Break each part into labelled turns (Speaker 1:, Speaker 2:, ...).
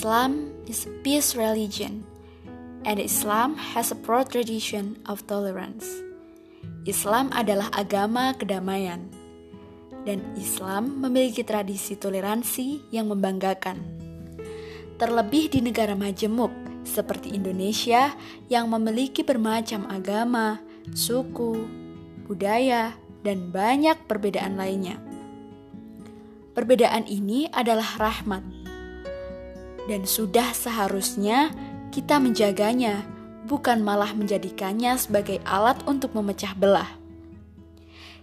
Speaker 1: Islam is a peace religion, and Islam has a broad tradition of tolerance. Islam adalah agama kedamaian, dan Islam memiliki tradisi toleransi yang membanggakan. Terlebih di negara majemuk seperti Indonesia yang memiliki bermacam agama, suku, budaya, dan banyak perbedaan lainnya. Perbedaan ini adalah rahmat, dan sudah seharusnya kita menjaganya, bukan malah menjadikannya sebagai alat untuk memecah belah.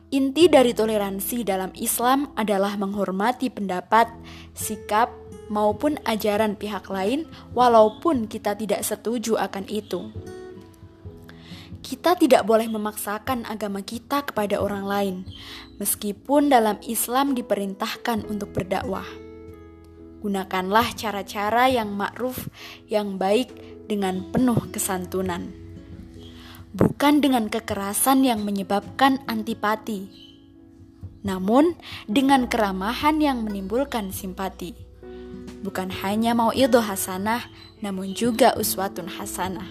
Speaker 1: Inti dari toleransi dalam Islam adalah menghormati pendapat, sikap, maupun ajaran pihak lain, walaupun kita tidak setuju akan itu. Kita tidak boleh memaksakan agama kita kepada orang lain, meskipun dalam Islam diperintahkan untuk berdakwah. Gunakanlah cara-cara yang ma'ruf, yang baik, dengan penuh kesantunan bukan dengan kekerasan yang menyebabkan antipati, namun dengan keramahan yang menimbulkan simpati. Bukan hanya mau itu hasanah, namun juga uswatun hasanah.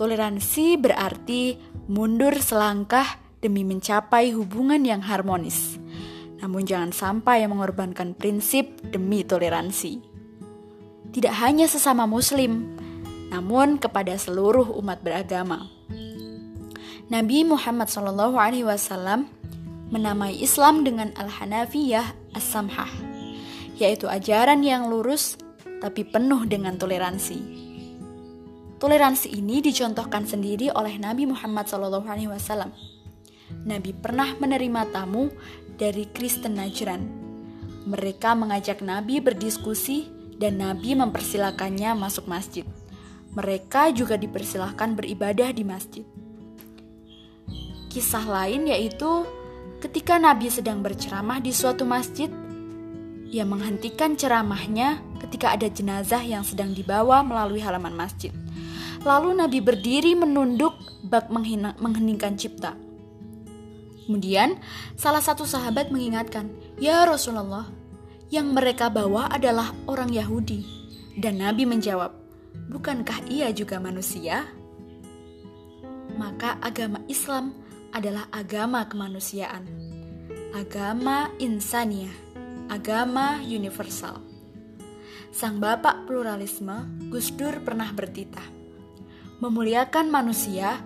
Speaker 1: Toleransi berarti mundur selangkah demi mencapai hubungan yang harmonis. Namun jangan sampai mengorbankan prinsip demi toleransi. Tidak hanya sesama muslim, namun kepada seluruh umat beragama. Nabi Muhammad SAW menamai Islam dengan Al-Hanafiyah As-Samhah, yaitu ajaran yang lurus tapi penuh dengan toleransi. Toleransi ini dicontohkan sendiri oleh Nabi Muhammad SAW. Nabi pernah menerima tamu dari Kristen Najran. Mereka mengajak Nabi berdiskusi dan Nabi mempersilakannya masuk masjid mereka juga dipersilahkan beribadah di masjid. Kisah lain yaitu ketika Nabi sedang berceramah di suatu masjid, ia menghentikan ceramahnya ketika ada jenazah yang sedang dibawa melalui halaman masjid. Lalu Nabi berdiri menunduk bak mengheningkan cipta. Kemudian salah satu sahabat mengingatkan, "Ya Rasulullah, yang mereka bawa adalah orang Yahudi." Dan Nabi menjawab, bukankah ia juga manusia? Maka agama Islam adalah agama kemanusiaan, agama insania, agama universal. Sang bapak pluralisme, Gus Dur pernah bertitah, memuliakan manusia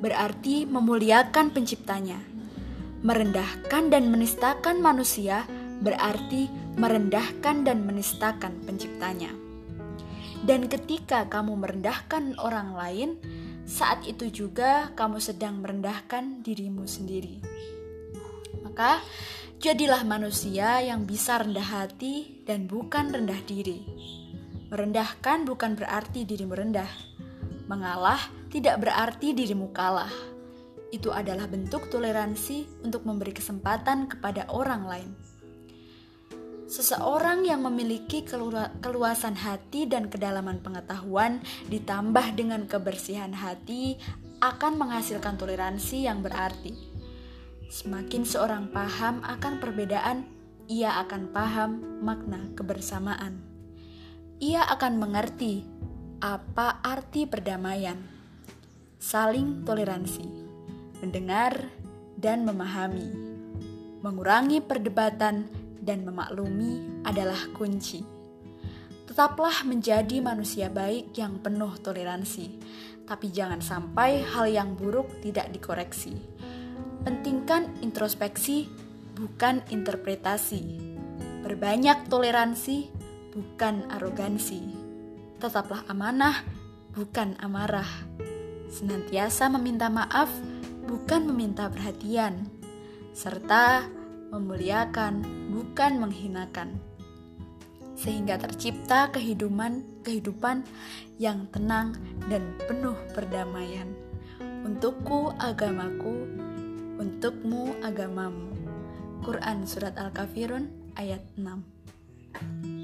Speaker 1: berarti memuliakan penciptanya. Merendahkan dan menistakan manusia berarti merendahkan dan menistakan penciptanya. Dan ketika kamu merendahkan orang lain, saat itu juga kamu sedang merendahkan dirimu sendiri. Maka, jadilah manusia yang bisa rendah hati dan bukan rendah diri. Merendahkan bukan berarti dirimu rendah. Mengalah tidak berarti dirimu kalah. Itu adalah bentuk toleransi untuk memberi kesempatan kepada orang lain. Seseorang yang memiliki keluasan hati dan kedalaman pengetahuan ditambah dengan kebersihan hati akan menghasilkan toleransi yang berarti. Semakin seorang paham akan perbedaan, ia akan paham makna kebersamaan. Ia akan mengerti apa arti perdamaian, saling toleransi, mendengar dan memahami, mengurangi perdebatan dan memaklumi adalah kunci. Tetaplah menjadi manusia baik yang penuh toleransi, tapi jangan sampai hal yang buruk tidak dikoreksi. Pentingkan introspeksi, bukan interpretasi. Berbanyak toleransi, bukan arogansi. Tetaplah amanah, bukan amarah. Senantiasa meminta maaf, bukan meminta perhatian, serta memuliakan, bukan menghinakan. Sehingga tercipta kehidupan kehidupan yang tenang dan penuh perdamaian. Untukku agamaku, untukmu agamamu. Quran Surat Al-Kafirun ayat 6